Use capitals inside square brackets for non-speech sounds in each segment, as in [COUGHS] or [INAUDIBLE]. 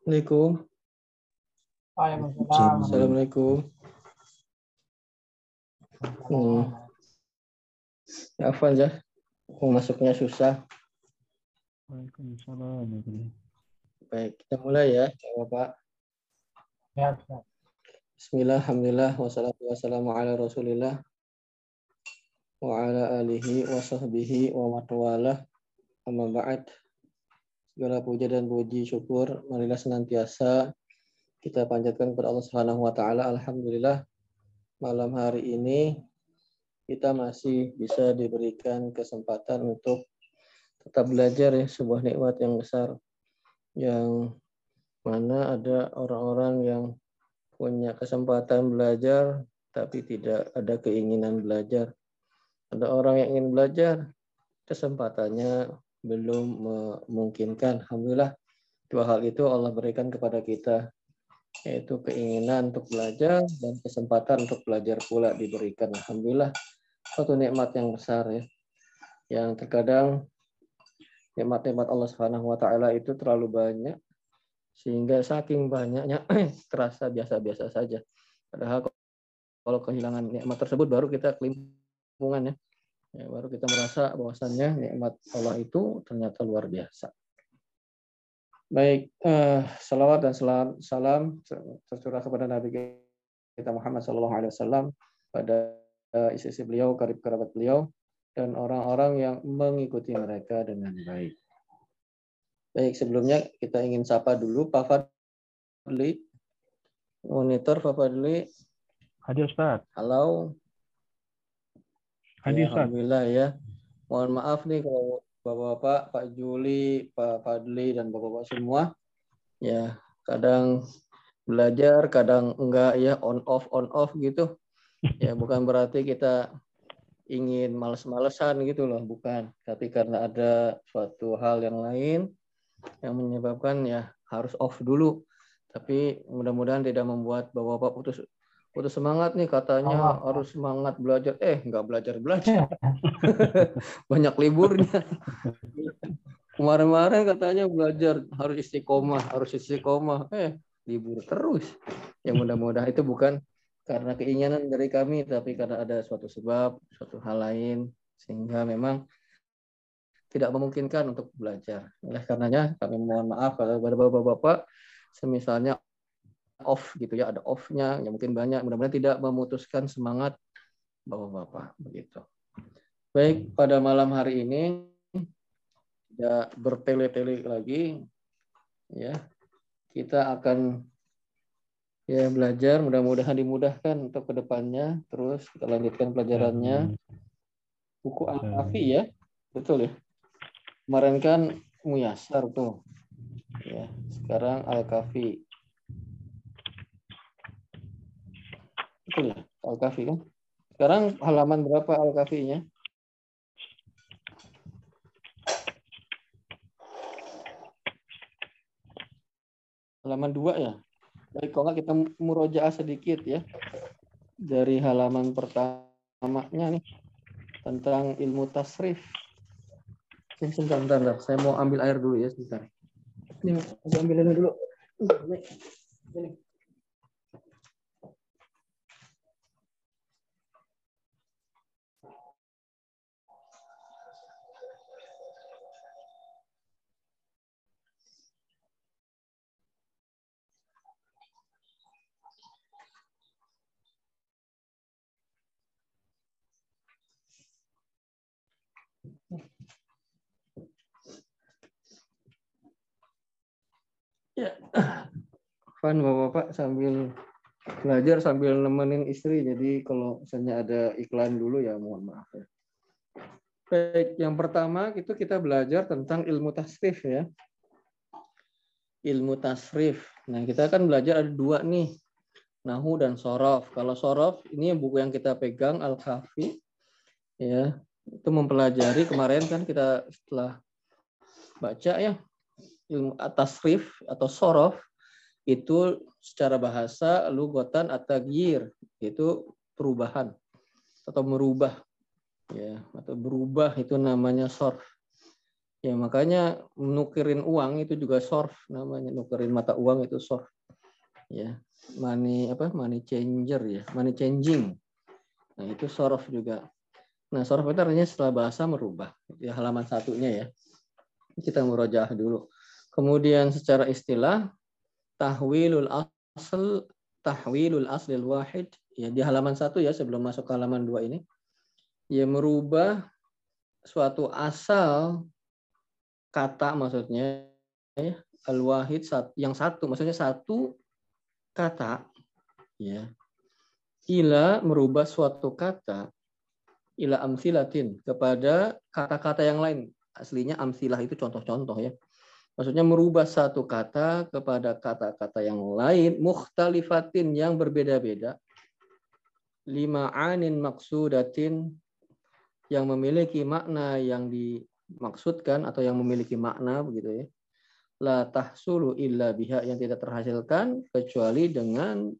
Assalamualaikum. Waalaikumsalam. Assalamualaikum. Hmm. Ya, Afwan ya. Masuknya susah. Waalaikumsalam. Baik, kita mulai ya, Bapak. Ya, Ustaz. Bismillah, Alhamdulillah, wassalatu wassalamu ala rasulillah wa ala alihi wa sahbihi wa matwalah amma ba'd segala puja dan puji syukur marilah senantiasa kita panjatkan kepada Allah Subhanahu wa taala alhamdulillah malam hari ini kita masih bisa diberikan kesempatan untuk tetap belajar ya sebuah nikmat yang besar yang mana ada orang-orang yang punya kesempatan belajar tapi tidak ada keinginan belajar. Ada orang yang ingin belajar, kesempatannya belum memungkinkan. Alhamdulillah, dua hal itu Allah berikan kepada kita, yaitu keinginan untuk belajar dan kesempatan untuk belajar pula diberikan. Alhamdulillah, suatu nikmat yang besar ya. Yang terkadang nikmat-nikmat Allah Subhanahu wa taala itu terlalu banyak sehingga saking banyaknya [CLEARS THROAT] terasa biasa-biasa saja. Padahal kalau kehilangan nikmat tersebut baru kita kelimpungan ya. Ya baru kita merasa bahwasannya nikmat Allah itu ternyata luar biasa. Baik, eh, salawat dan salam, salam tercurah kepada Nabi kita Muhammad Sallallahu Alaihi Wasallam pada isi-isi beliau, karib kerabat beliau, dan orang-orang yang mengikuti mereka dengan baik. Baik, sebelumnya kita ingin sapa dulu Pak Fadli. Monitor Pak Fadli. Hadir Ustaz. Halo. Hadir ya. Alhamdulillah ya. Mohon maaf nih kalau Bapak-bapak, Pak Juli, Pak Fadli, dan Bapak-bapak semua. Ya, kadang belajar, kadang enggak ya, on off, on off gitu. Ya, [LAUGHS] bukan berarti kita ingin males-malesan gitu loh, bukan. Tapi karena ada suatu hal yang lain, yang menyebabkan ya harus off dulu. Tapi mudah-mudahan tidak membuat bapak-bapak putus putus semangat nih katanya oh. harus semangat belajar. Eh, nggak belajar-belajar. [LAUGHS] Banyak liburnya. Kemarin-kemarin katanya belajar harus istiqomah, harus istiqomah. Eh, libur terus. Ya mudah-mudahan itu bukan karena keinginan dari kami, tapi karena ada suatu sebab, suatu hal lain, sehingga memang tidak memungkinkan untuk belajar. Oleh karenanya kami mohon maaf kepada bapak-bapak semisalnya off gitu ya, ada off-nya, ya mungkin banyak, mudah-mudahan tidak memutuskan semangat bapak-bapak begitu. Baik, pada malam hari ini tidak bertele-tele lagi ya. Kita akan ya belajar, mudah-mudahan dimudahkan untuk ke depannya. Terus kita lanjutkan pelajarannya. Buku Al-Kafi ya, betul ya? Kemarin kan Muyasar tuh. Ya, sekarang Al-Kafi. Ya, Al-Kafi kan? Sekarang halaman berapa Al-Kafinya? Halaman dua ya? Baik, kalau kita murojaah sedikit ya. Dari halaman pertamanya nih. Tentang ilmu tasrif. Ini sebentar, sebentar. Saya mau ambil air dulu ya, sebentar. Ini, ambil ini dulu. Ini. Ini. Ya, Fan bapak-bapak sambil belajar sambil nemenin istri. Jadi kalau misalnya ada iklan dulu ya mohon maaf ya. Baik, yang pertama itu kita belajar tentang ilmu tasrif ya. Ilmu tasrif. Nah kita kan belajar ada dua nih, nahu dan sorof. Kalau sorof ini buku yang kita pegang Al-Kafi ya itu mempelajari kemarin kan kita setelah baca ya ilmu tasrif atau sorof itu secara bahasa lugotan atagir itu perubahan atau merubah ya atau berubah itu namanya sorf Ya makanya nukirin uang itu juga sorf namanya nukirin mata uang itu sorf. Ya money apa money changer ya money changing. Nah itu sorf juga. Nah sorf itu artinya setelah bahasa merubah. Ya halaman satunya ya. Kita murojaah dulu. Kemudian secara istilah tahwilul asl tahwilul aslil wahid. Ya di halaman satu ya sebelum masuk ke halaman dua ini. Ya merubah suatu asal kata maksudnya ya, al-wahid yang satu maksudnya satu kata ya ila merubah suatu kata ila amsilatin kepada kata-kata yang lain. Aslinya amsilah itu contoh-contoh ya maksudnya merubah satu kata kepada kata-kata yang lain mukhtalifatin yang berbeda-beda. Lima anin maksudatin yang memiliki makna yang di maksudkan atau yang memiliki makna begitu ya. La tahsulu illa biha yang tidak terhasilkan kecuali dengan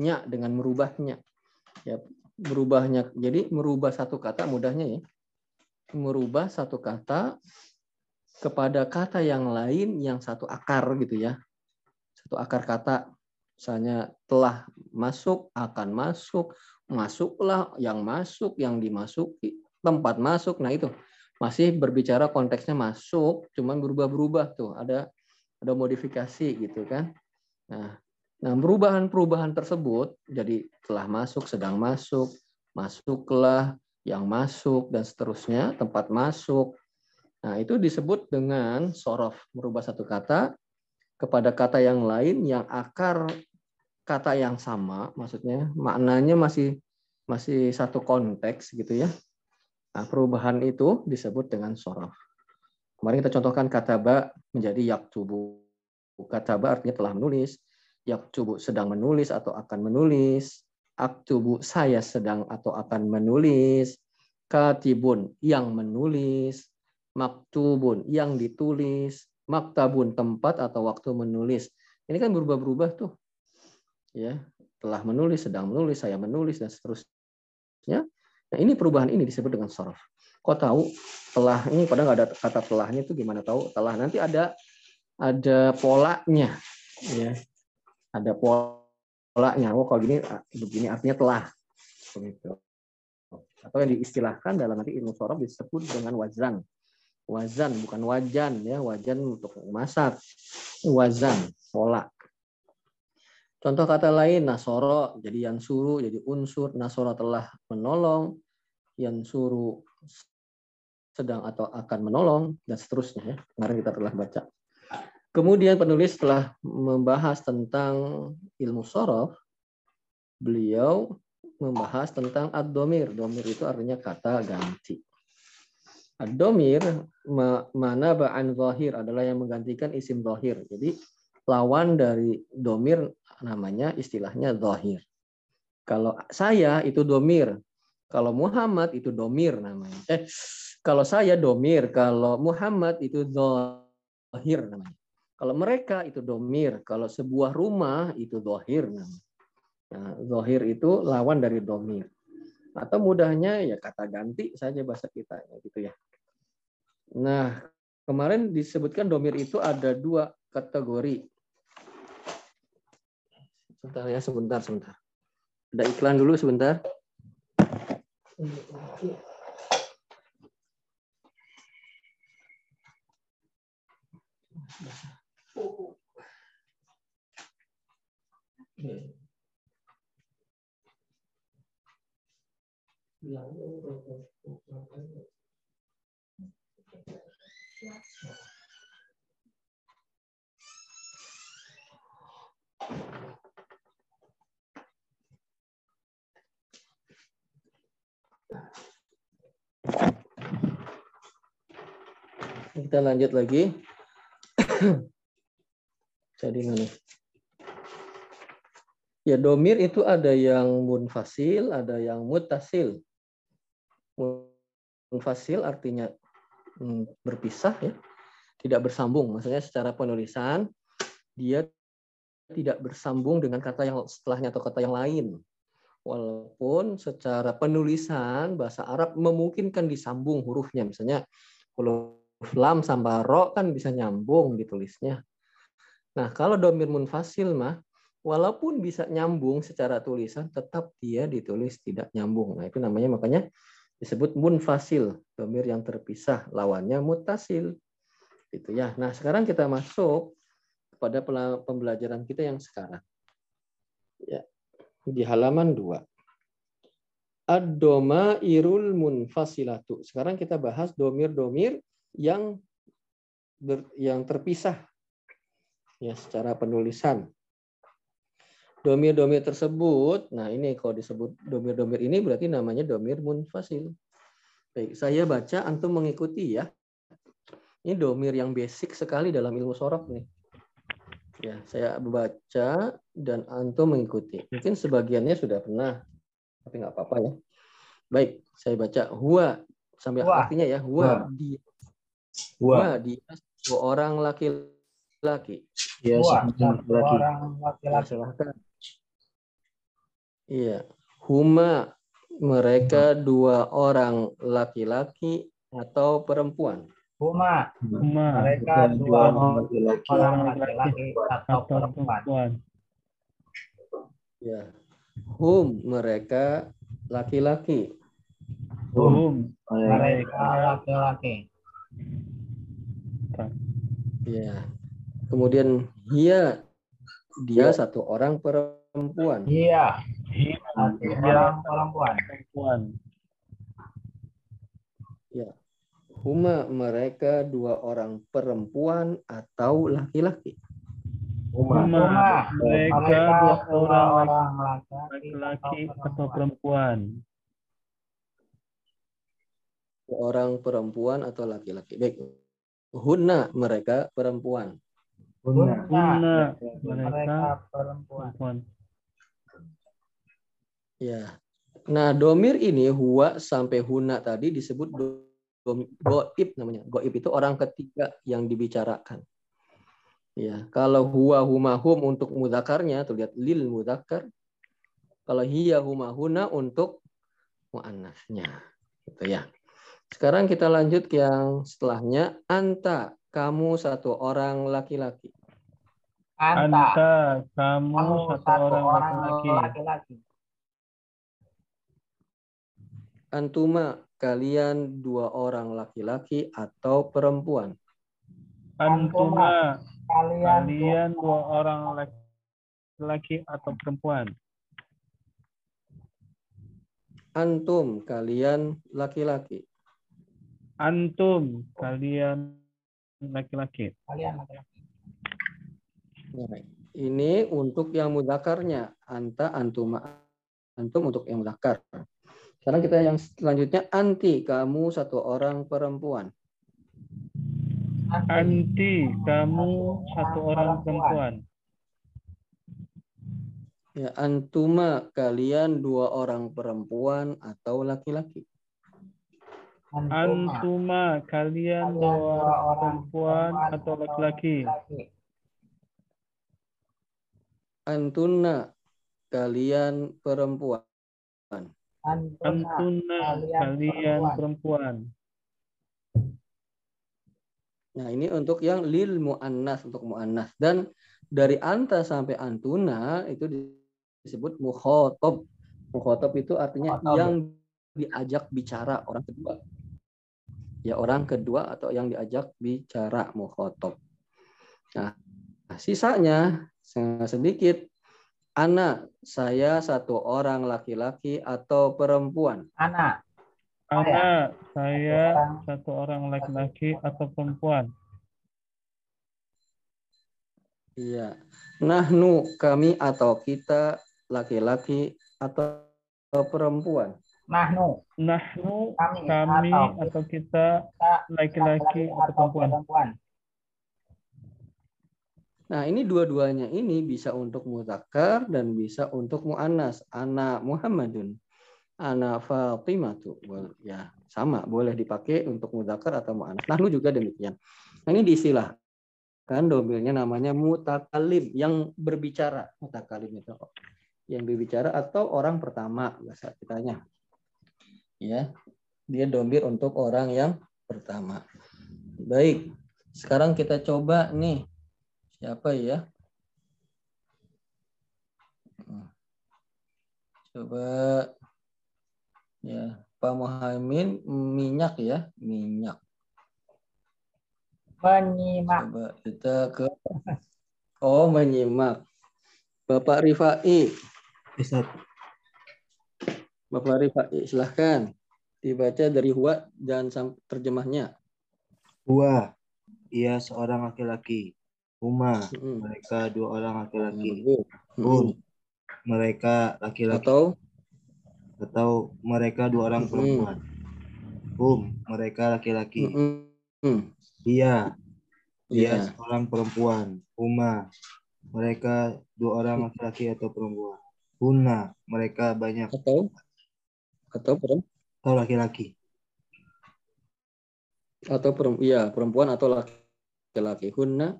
nya dengan merubahnya. Ya merubahnya. Jadi merubah satu kata mudahnya ya. Merubah satu kata kepada kata yang lain yang satu akar gitu ya satu akar kata misalnya telah masuk akan masuk masuklah yang masuk yang dimasuki tempat masuk nah itu masih berbicara konteksnya masuk, cuman berubah-berubah tuh, ada ada modifikasi gitu kan. Nah, nah perubahan-perubahan tersebut jadi telah masuk, sedang masuk, masuklah, yang masuk dan seterusnya, tempat masuk. Nah, itu disebut dengan sorof, merubah satu kata kepada kata yang lain yang akar kata yang sama, maksudnya maknanya masih masih satu konteks gitu ya. Nah, perubahan itu disebut dengan sorof. Kemarin kita contohkan kata ba menjadi yaktubu. Kata ba artinya telah menulis. Yaktubu sedang menulis atau akan menulis. Aktubu saya sedang atau akan menulis. Katibun yang menulis. Maktubun yang ditulis. Maktabun tempat atau waktu menulis. Ini kan berubah-berubah tuh. Ya, telah menulis, sedang menulis, saya menulis dan seterusnya Nah ini perubahan ini disebut dengan sorof. Kok tahu telah ini padahal nggak ada kata telahnya itu gimana tahu telah nanti ada ada polanya ya ada polanya oh kalau gini ah, begini artinya telah begitu atau yang diistilahkan dalam nanti ilmu sorof disebut dengan wazan wazan bukan wajan ya wajan untuk masak wazan pola Contoh kata lain, nasoro jadi yang suruh, jadi unsur, nasoro telah menolong, yang suruh sedang atau akan menolong, dan seterusnya. Ya. Kemarin kita telah baca. Kemudian penulis telah membahas tentang ilmu sorof, beliau membahas tentang ad-domir. Domir itu artinya kata ganti. Ad-domir mana ba'an zahir adalah yang menggantikan isim zahir. Jadi lawan dari domir namanya istilahnya zahir. Kalau saya itu domir, kalau Muhammad itu domir namanya. Eh, kalau saya domir, kalau Muhammad itu zahir namanya. Kalau mereka itu domir, kalau sebuah rumah itu zahir namanya. Nah, zahir itu lawan dari domir. Atau mudahnya ya kata ganti saja bahasa kita gitu ya. Nah, kemarin disebutkan domir itu ada dua kategori. Sebentar ya, sebentar, sebentar. Ada iklan dulu sebentar. Kita lanjut lagi. [COUGHS] Jadi mana? Ya domir itu ada yang munfasil, ada yang mutasil. Munfasil artinya hmm, berpisah ya, tidak bersambung. Maksudnya secara penulisan dia tidak bersambung dengan kata yang setelahnya atau kata yang lain. Walaupun secara penulisan bahasa Arab memungkinkan disambung hurufnya. Misalnya huruf lam sama ro kan bisa nyambung ditulisnya. Nah, kalau domir munfasil mah walaupun bisa nyambung secara tulisan tetap dia ditulis tidak nyambung. Nah, itu namanya makanya disebut munfasil, domir yang terpisah, lawannya mutasil. Itu ya. Nah, sekarang kita masuk pada pembelajaran kita yang sekarang. Ya. Di halaman 2. Ad-doma irul munfasilatu. Sekarang kita bahas domir-domir yang ber, yang terpisah ya secara penulisan. Domir-domir tersebut, nah ini kalau disebut domir-domir ini berarti namanya domir munfasil. Baik, saya baca antum mengikuti ya. Ini domir yang basic sekali dalam ilmu sorok nih. Ya, saya baca dan antum mengikuti. Mungkin sebagiannya sudah pernah, tapi nggak apa-apa ya. Baik, saya baca huwa sampai Wah. artinya ya huwa dia Wah, dia dua orang laki-laki. Ya, dua orang laki-laki. Silahkan. Iya. Huma mereka dua orang laki-laki atau perempuan. Huma, Huma. mereka dua orang laki-laki atau perempuan. Ya. Hum mereka laki-laki. Hum mereka laki-laki. Ya. Kemudian dia dia ya. satu orang perempuan. Iya. Satu orang perempuan. Perempuan. Ya. Huma mereka dua orang perempuan atau laki-laki. Huma, Huma mereka, mereka dua orang laki-laki atau perempuan. Orang perempuan atau laki-laki. Baik. Huna mereka perempuan. Huna, Huna mereka perempuan. Ya. Nah, domir ini huwa sampai huna tadi disebut goib namanya. Goib itu orang ketiga yang dibicarakan. Ya, kalau huwa huma hum untuk mudakarnya, tuh lihat lil mudakar. Kalau hiya huma huna untuk muannasnya. Gitu ya. Sekarang kita lanjut ke yang setelahnya. Anta, kamu satu orang laki-laki. Anta, Anta kamu, kamu satu, satu orang laki-laki. Antuma, kalian dua orang laki-laki atau perempuan. Antuma, kalian, kalian dua orang laki-laki atau perempuan. Antum, kalian laki-laki. Antum, kalian laki-laki. Kalian laki-laki. Ini untuk yang mudakarnya. Anta, antum, antum untuk yang mudakar. Sekarang kita yang selanjutnya anti, kamu satu orang perempuan. Anti, kamu satu orang perempuan. Ya, antuma, kalian dua orang perempuan atau laki-laki. Antuma, kalian dua orang perempuan atau laki-laki. Antuna, kalian perempuan. Antuna, kalian perempuan. Nah, ini untuk yang lil muannas untuk muannas dan dari anta sampai antuna itu disebut mukhotob. Mukhotob itu artinya yang diajak bicara orang kedua ya orang kedua atau yang diajak bicara mukhotob. Nah, sisanya sedikit. Anak, saya satu orang laki-laki atau perempuan. Anak. Anak, saya satu orang laki-laki atau perempuan. Iya. Nahnu, kami atau kita laki-laki atau perempuan. Nahnu. Nahnu kami, kami atau, atau kita laki-laki atau perempuan. Nah, ini dua-duanya ini bisa untuk muzakkar dan bisa untuk muannas. Anak Muhammadun, anak Fatimah tuh ya sama boleh dipakai untuk muzakkar atau muannas. Nahnu juga demikian. Nah, ini disilahkan domirnya namanya mutakalim yang berbicara. Mutakalim itu yang berbicara atau orang pertama bahasa kitanya ya dia domir untuk orang yang pertama Baik. Sekarang kita coba nih. Siapa ya? Coba ya Pak Muhammad minyak ya minyak. Menyimak. Coba kita ke Oh menyimak. Bapak Rifai. Ustaz. Bapak Rifai silahkan dibaca dari Huwa dan terjemahnya. Huwa, ia seorang laki-laki. Huma, hmm. mereka dua orang laki-laki. Hmm mereka laki-laki atau atau mereka dua orang perempuan. Hum, mereka laki-laki. Iya, dia yeah. seorang perempuan. Huma, mereka dua orang laki-laki atau perempuan. Huna, mereka banyak. Atau atau perempuan? Atau laki-laki. Atau perempuan, iya, perempuan atau laki-laki. Huna.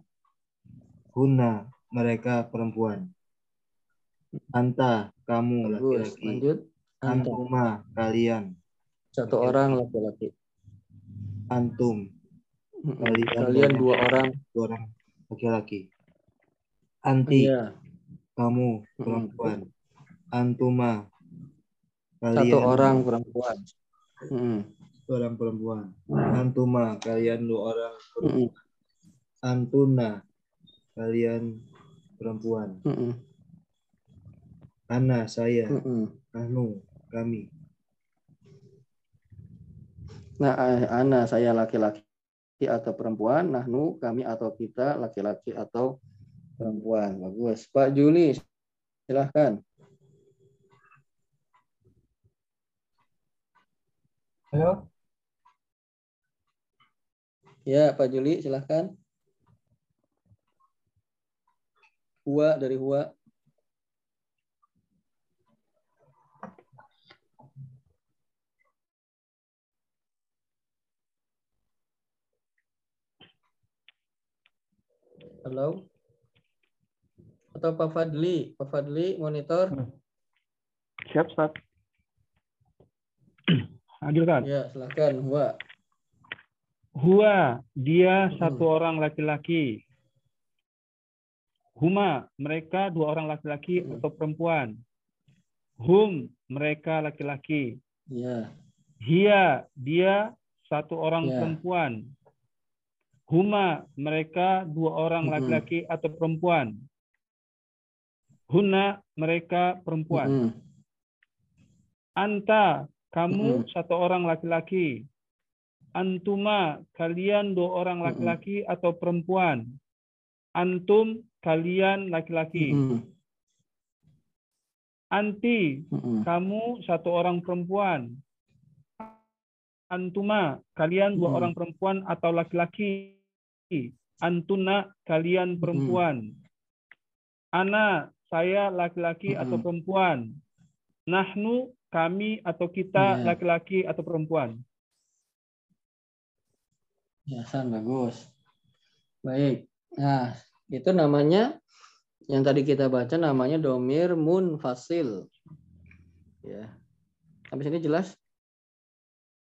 Huna, mereka perempuan. Anta, kamu laki-laki. Lanjut. Antuma, kalian. Satu laki -laki. orang laki-laki. Antum. Kalian, kalian dua orang. Dua orang laki-laki. Anti. Iya. Kamu perempuan. Antuma. Kalian. Satu orang perempuan. Satu orang perempuan. Antuma, kalian dua orang perempuan. Antuna, kalian perempuan. Ana saya, mm Anu kami. Nah, eh, Ana saya laki-laki atau perempuan, Nahnu kami atau kita laki-laki atau perempuan. Bagus. Pak Juli, silahkan. Halo. Ya, Pak Juli, silahkan. Hua dari Hua. Halo? Atau Pak Fadli? Pak Fadli, monitor? Hmm. Siap, Ustaz. Adilkan. Ya, silakan. Hua. Hua, dia hmm. satu orang laki-laki. Huma, mereka dua orang laki-laki hmm. atau perempuan. Hum, mereka laki-laki. Ya. Hia, dia satu orang ya. perempuan. Huma, mereka dua orang laki-laki mm-hmm. atau perempuan. Huna, mereka perempuan. Mm-hmm. Anta, kamu mm-hmm. satu orang laki-laki. Antuma, kalian dua orang laki-laki mm-hmm. atau perempuan. Antum, kalian laki-laki. Mm-hmm. Anti, mm-hmm. kamu satu orang perempuan. Antuma, kalian dua mm-hmm. orang perempuan atau laki-laki antuna kalian perempuan. Ana saya laki-laki atau perempuan. Nahnu kami atau kita iya. laki-laki atau perempuan. Ya, san bagus. Baik. Nah, itu namanya yang tadi kita baca namanya domir munfasil. Ya. Habis ini jelas?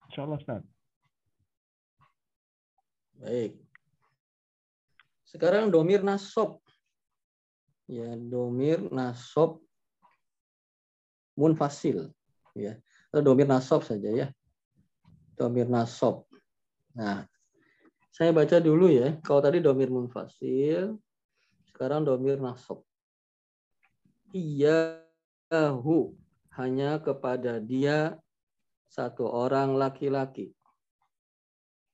Insyaallah, Ustaz. Baik. Sekarang domir nasob. Ya, domir nasob munfasil. Ya, atau domir nasob saja ya. Domir nasob. Nah, saya baca dulu ya. Kalau tadi domir munfasil, sekarang domir nasob. Iyahu hanya kepada dia satu orang laki-laki.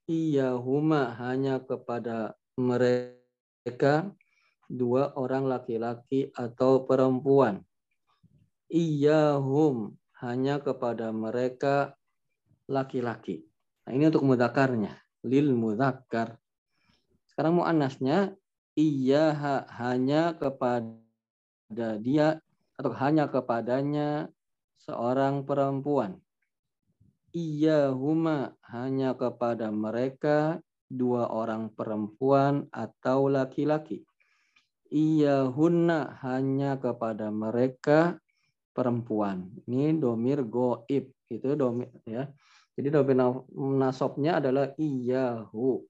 Iyahuma hanya kepada mereka dua orang laki-laki atau perempuan. Iyahum hanya kepada mereka laki-laki. Nah, ini untuk mudakarnya. Lil mudakar. Sekarang mu'anasnya iya hanya kepada dia atau hanya kepadanya seorang perempuan. Iya huma hanya kepada mereka dua orang perempuan atau laki-laki. Ia hunna hanya kepada mereka perempuan. Ini domir goib. Itu domir ya. Jadi domir nasobnya adalah iyahu.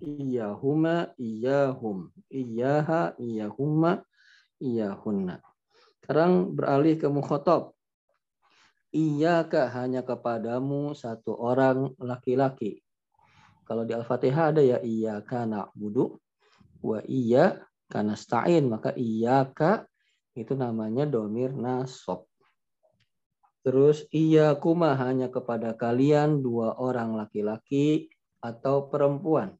iyahuma, iyahum, iyaha, iyahuma, iyahunna. Sekarang beralih ke mukhotob. Iyaka hanya kepadamu satu orang laki-laki. Kalau di Al-Fatihah ada ya iyaka na'budu wa iya karena stain maka iyaka itu namanya domir nasob. Terus iya kuma hanya kepada kalian dua orang laki-laki atau perempuan.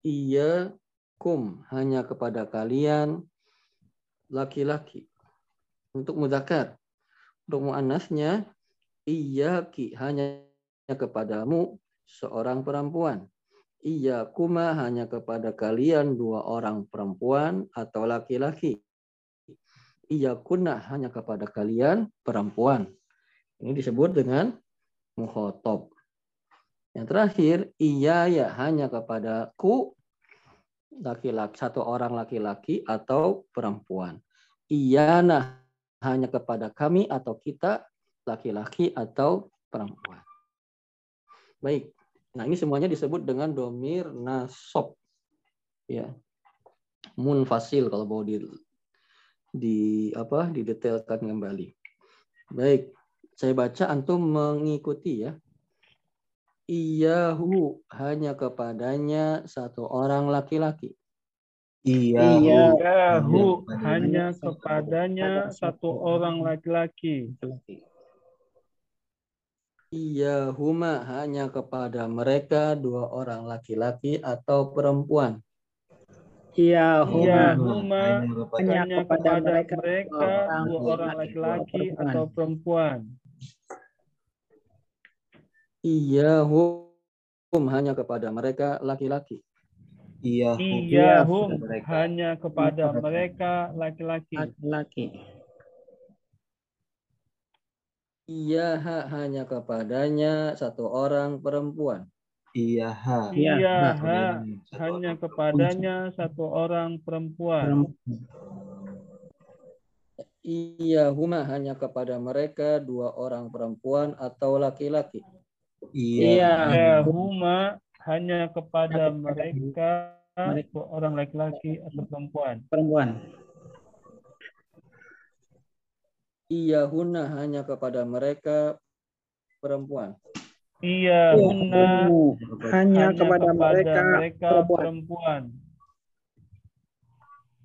Iya kum hanya kepada kalian laki-laki. Untuk mudakar. Untuk mu'anasnya iya ki hanya kepadamu seorang perempuan. Iya kuma hanya kepada kalian dua orang perempuan atau laki-laki iya kunna hanya kepada kalian perempuan. Ini disebut dengan muhotob. Yang terakhir, iya ya hanya kepada ku laki-laki satu orang laki-laki atau perempuan. Iya nah hanya kepada kami atau kita laki-laki atau perempuan. Baik. Nah, ini semuanya disebut dengan domir nasob. Ya. Munfasil kalau mau di di apa didetailkan kembali. Baik, saya baca antum mengikuti ya. Iyahu hanya kepadanya satu orang laki-laki. Iyahu, Iyahu hanya kepadanya satu orang laki-laki. Iyahuma hanya kepada mereka dua orang laki-laki atau perempuan. Iya, huma, huma hanya, hanya kepada, mereka, mereka dua orang laki-laki atau perempuan. Iya, hum hanya kepada mereka laki-laki. Iya, iya hum hanya kepada mereka laki-laki. Laki-laki. Iya, hanya kepadanya satu orang perempuan. Iya, ha. Iya, ha. Hanya kepadanya satu orang perempuan. Iya, huma hanya kepada mereka dua orang perempuan atau laki-laki. Iya, iya huma hanya kepada mereka dua orang laki-laki atau perempuan. Perempuan. Iya, huna hanya kepada mereka perempuan. Iya, huna hanya, hanya kepada, kepada mereka, mereka perempuan. perempuan.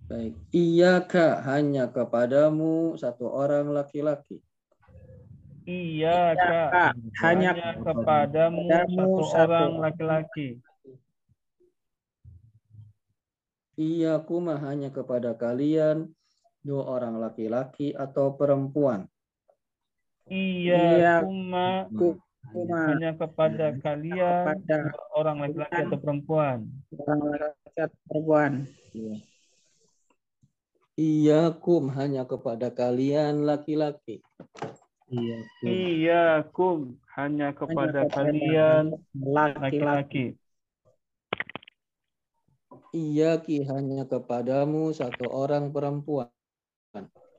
Baik, iya kak hanya kepadamu satu orang laki-laki. Iya kak, hanya, hanya kepadamu satu, satu orang laki-laki. Iya kuma hanya kepada kalian dua orang laki-laki atau perempuan. Iya, iya kuma hanya kepada kalian kepada orang laki-laki atau perempuan. Orang laki-laki atau perempuan. Iya kum hanya kepada kalian laki-laki. Iya kum. Iya kum hanya kepada hanya kalian laki-laki. Iya ki hanya kepadamu satu orang perempuan.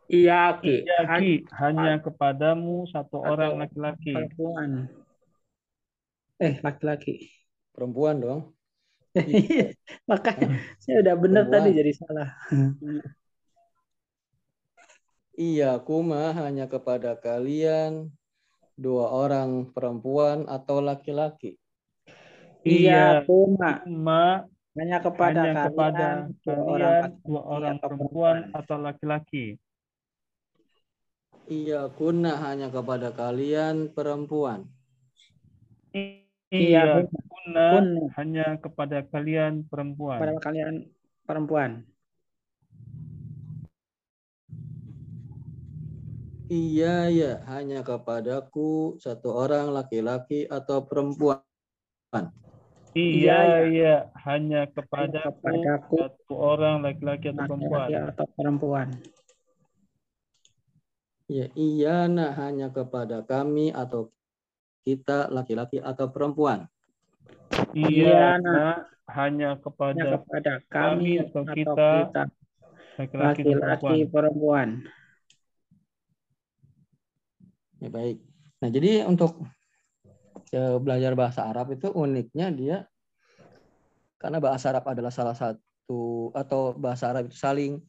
Iya ki. Iya ki hanya kepadamu satu orang laki-laki. Perempuan. Eh, laki-laki. Perempuan dong. [LAUGHS] Iya, makanya saya udah benar tadi jadi salah. Iya, kuma hanya kepada kalian dua orang perempuan atau laki-laki. Iya, kuma. kuma hanya kepada hanya kalian, kepada dua orang, dua orang perempuan atau laki-laki. Iya, kuna hanya kepada kalian perempuan. Iya, kuna hanya kepada kalian perempuan. Kepada kalian perempuan. Iya, ya, hanya kepadaku satu orang laki-laki atau perempuan. Iya, iya, hanya kepadaku, kepadaku satu orang laki-laki atau perempuan. Atau perempuan. Ya, iya, nah hanya kepada kami atau kita laki-laki atau perempuan? Iya, nah, hanya kepada, hanya kepada kami, atau kita laki-laki perempuan. Ya baik. Nah jadi untuk ya, belajar bahasa Arab itu uniknya dia karena bahasa Arab adalah salah satu atau bahasa Arab itu saling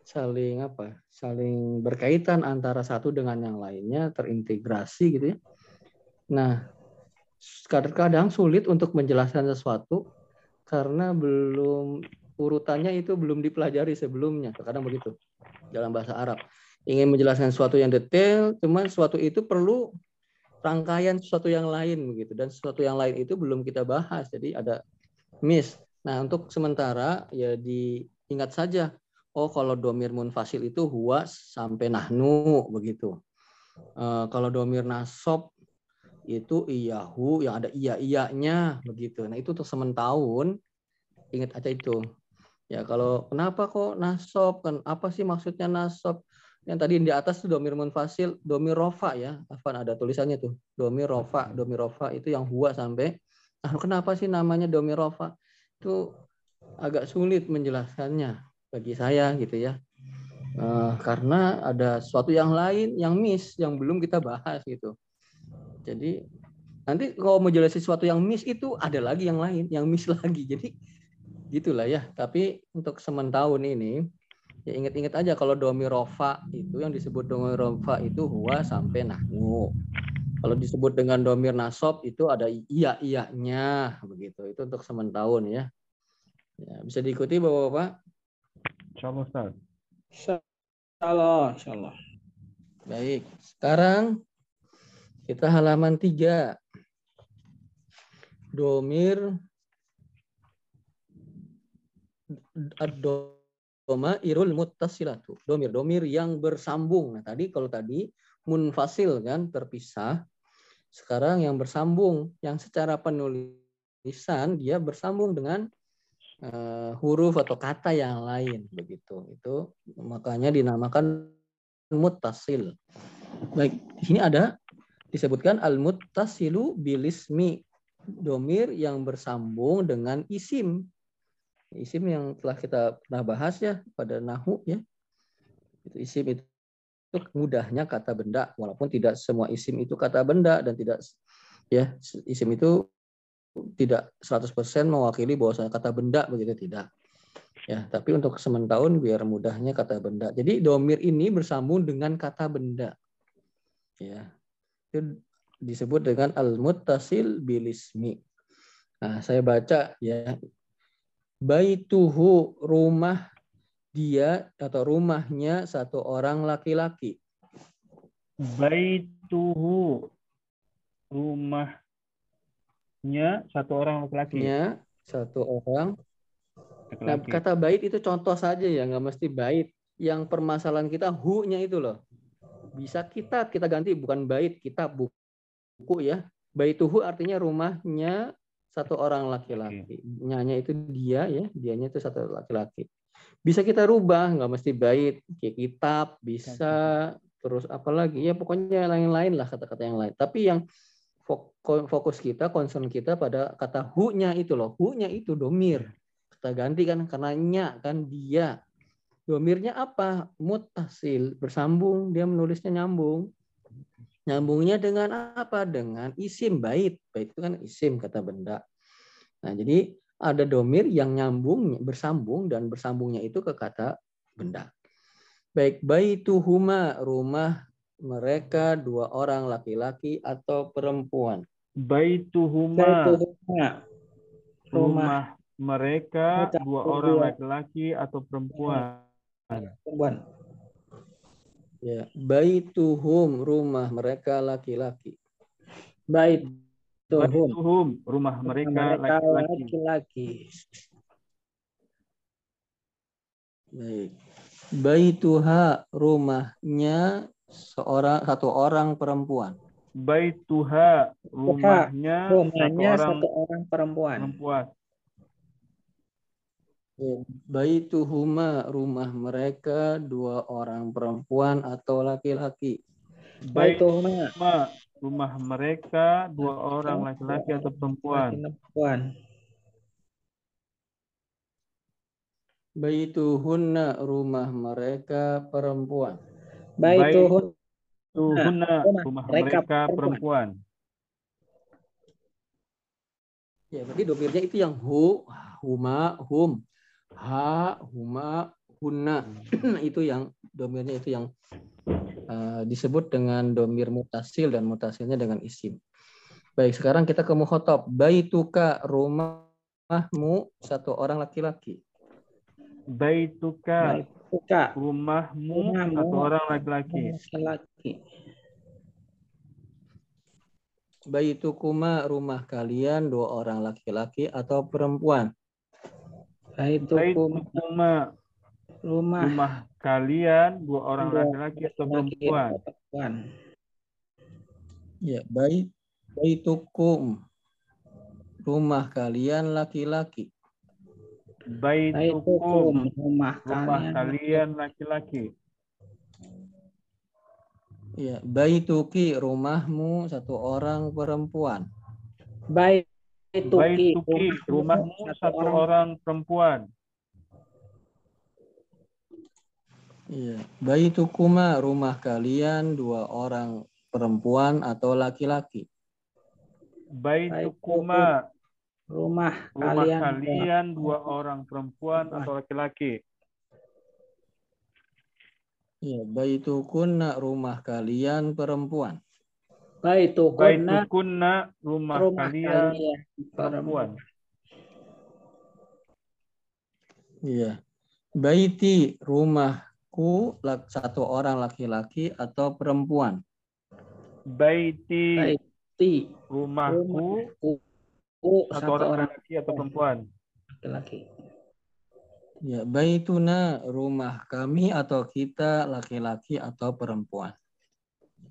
saling apa? saling berkaitan antara satu dengan yang lainnya, terintegrasi gitu ya. Nah, kadang-kadang sulit untuk menjelaskan sesuatu karena belum urutannya itu belum dipelajari sebelumnya. Kadang begitu dalam bahasa Arab. Ingin menjelaskan sesuatu yang detail, cuman sesuatu itu perlu rangkaian sesuatu yang lain begitu dan sesuatu yang lain itu belum kita bahas jadi ada miss nah untuk sementara ya diingat saja oh kalau domir munfasil itu huwa sampai nahnu begitu uh, kalau domir nasob itu iyahu yang ada iya iyanya begitu nah itu untuk sementahun ingat aja itu ya kalau kenapa kok nasob kan apa sih maksudnya nasob yang tadi di atas itu domir munfasil, domir rofa ya. Afan ada tulisannya tuh. Domir rofa, domir rofa itu yang huwa sampai ah kenapa sih namanya domir rofa? Itu agak sulit menjelaskannya bagi saya gitu ya. Uh, karena ada sesuatu yang lain yang miss yang belum kita bahas gitu. Jadi nanti kalau menjelaskan sesuatu yang miss itu ada lagi yang lain yang miss [LAUGHS] lagi. Jadi gitulah ya. Tapi untuk sementahun ini Ya ingat-ingat aja kalau domi rofa itu yang disebut domi rofa itu huwa sampai nahnu. Kalau disebut dengan domir nasob itu ada iya iyanya begitu. Itu untuk sementahun ya. ya bisa diikuti Bapak-bapak? Insyaallah Ustaz. Insyaallah, insyaallah. Baik, sekarang kita halaman 3. Domir Doma irul muttasilatu. Domir-domir yang bersambung. Nah, tadi kalau tadi munfasil kan terpisah. Sekarang yang bersambung, yang secara penulisan dia bersambung dengan uh, huruf atau kata yang lain begitu. Itu makanya dinamakan muttasil. Baik, di sini ada disebutkan al-muttasilu bilismi domir yang bersambung dengan isim. Isim yang telah kita pernah bahas ya pada nahu ya. Itu isim itu mudahnya kata benda walaupun tidak semua isim itu kata benda dan tidak ya isim itu tidak 100% mewakili bahwa kata benda begitu tidak. Ya tapi untuk sementahun biar mudahnya kata benda. Jadi domir ini bersambung dengan kata benda. Ya itu disebut dengan al muttasil bilismi nah saya baca ya baituhu rumah dia atau rumahnya satu orang laki-laki. Baituhu rumahnya satu orang laki-laki. Ya, satu orang. Nah, kata bait itu contoh saja ya, nggak mesti bait. Yang permasalahan kita hu-nya itu loh. Bisa kita kita ganti bukan bait, kita buku ya. Baituhu artinya rumahnya satu orang laki-laki. Nyanya itu dia ya, dianya itu satu laki-laki. Bisa kita rubah, nggak mesti bait, kayak kitab, bisa terus apalagi ya pokoknya lain-lain lah kata-kata yang lain. Tapi yang fokus kita, concern kita pada kata hu-nya itu loh. Hu-nya itu domir. Kita ganti kan karena nya kan dia. Domirnya apa? Mutasil, bersambung, dia menulisnya nyambung. Nyambungnya dengan apa? Dengan isim bait. Bait itu kan isim kata benda. Nah, jadi ada domir yang nyambung, bersambung, dan bersambungnya itu ke kata benda. Baik, baituhuma, rumah mereka dua orang laki-laki atau perempuan. Baituhuma, baituhuma. rumah, rumah mereka dua orang laki-laki atau perempuan. Perempuan. Ya, baituhum rumah mereka laki-laki. Baituhum rumah mereka laki-laki. Baik. Baituha rumahnya seorang satu orang perempuan. Baituha rumahnya, rumahnya satu orang, satu orang perempuan. perempuan. Baituhuma rumah mereka dua orang perempuan atau laki-laki. Baituhuma rumah mereka dua orang laki-laki atau perempuan. Perempuan. Baituhunna rumah mereka perempuan. Baituhunna rumah mereka perempuan. Ya, berarti domirnya itu yang hu, huma, hum, ha, huma, hunna. [CLEARS THROAT] itu yang domirnya itu yang uh, disebut dengan domir mutasil dan mutasilnya dengan isim. Baik, sekarang kita ke muhotob. Baituka rumahmu satu orang laki-laki. Baituka, Baituka. rumahmu, Rumahmu. satu orang laki-laki. Laki-laki. Baitukuma rumah kalian dua orang laki-laki atau perempuan. Baitukum Baitukuma, rumah rumah kalian dua orang laki-laki atau perempuan. Ya, bait baitukum rumah kalian laki-laki. Baitukum, rumah rumah kalian. laki-laki. Ya, baituki rumahmu satu orang perempuan. Baituki Baituki, rumahmu satu orang perempuan. Iya, baitukuma rumah kalian dua orang perempuan atau laki-laki. Baitukuma, rumah rumah kalian. kalian dua orang perempuan atau laki-laki. Iya, baitukunna rumah kalian perempuan. Baitukunna Baitukunna, rumah rumah kalian kalian perempuan. Iya. Baiti rumahku satu orang laki-laki atau perempuan. Baiti, Baiti rumahku, ku satu orang laki atau perempuan. laki-laki. Ya, baituna rumah kami atau kita laki-laki atau perempuan.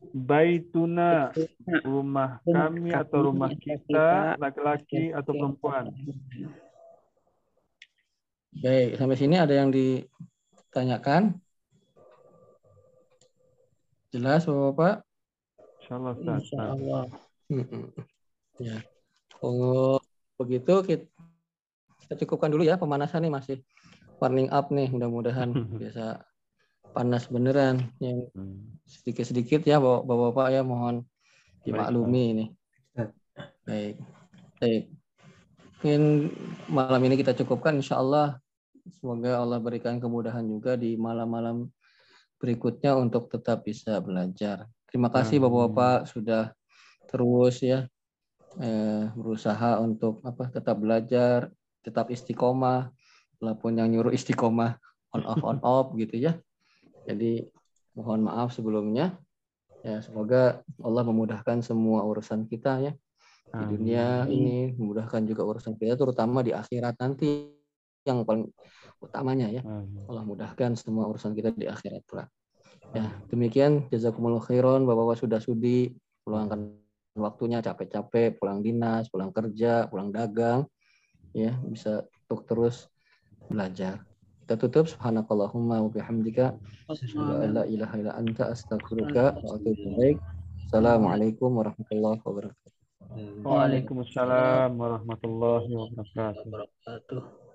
Baituna, rumah Rumah kami atau rumah kita, laki-laki atau perempuan. Baik, sampai sini ada yang ditanyakan? Jelas, Bapak-Bapak? Insyaallah Ustaz. Insya Allah. Mm-mm. Ya. Oh, begitu kita, kita cukupkan dulu ya pemanasan nih masih warming up nih mudah-mudahan [LAUGHS] biasa panas beneran yang sedikit-sedikit ya Bapak- Bapak-bapak ya mohon dimaklumi ini. Baik. Baik. Mungkin malam ini kita cukupkan insya Allah semoga Allah berikan kemudahan juga di malam-malam berikutnya untuk tetap bisa belajar. Terima kasih. Bapak-bapak sudah terus ya eh, berusaha untuk apa tetap belajar, tetap istiqomah, walaupun yang nyuruh istiqomah on off on off gitu ya. Jadi mohon maaf sebelumnya. Ya semoga Allah memudahkan semua urusan kita ya di dunia ini, memudahkan juga urusan kita terutama di akhirat nanti yang paling utamanya ya. Amin. Allah mudahkan semua urusan kita di akhirat pula. Ya, demikian jazakumullah khairan Bapak-bapak sudah sudi meluangkan waktunya capek-capek pulang dinas, pulang kerja, pulang dagang ya, bisa untuk terus belajar. Kita tutup subhanakallahumma wa bihamdika la ilaha illa anta astaghfiruka wa atubu ilaik. Assalamualaikum warahmatullahi wabarakatuh. Waalaikumsalam warahmatullahi. Wabarakatuh.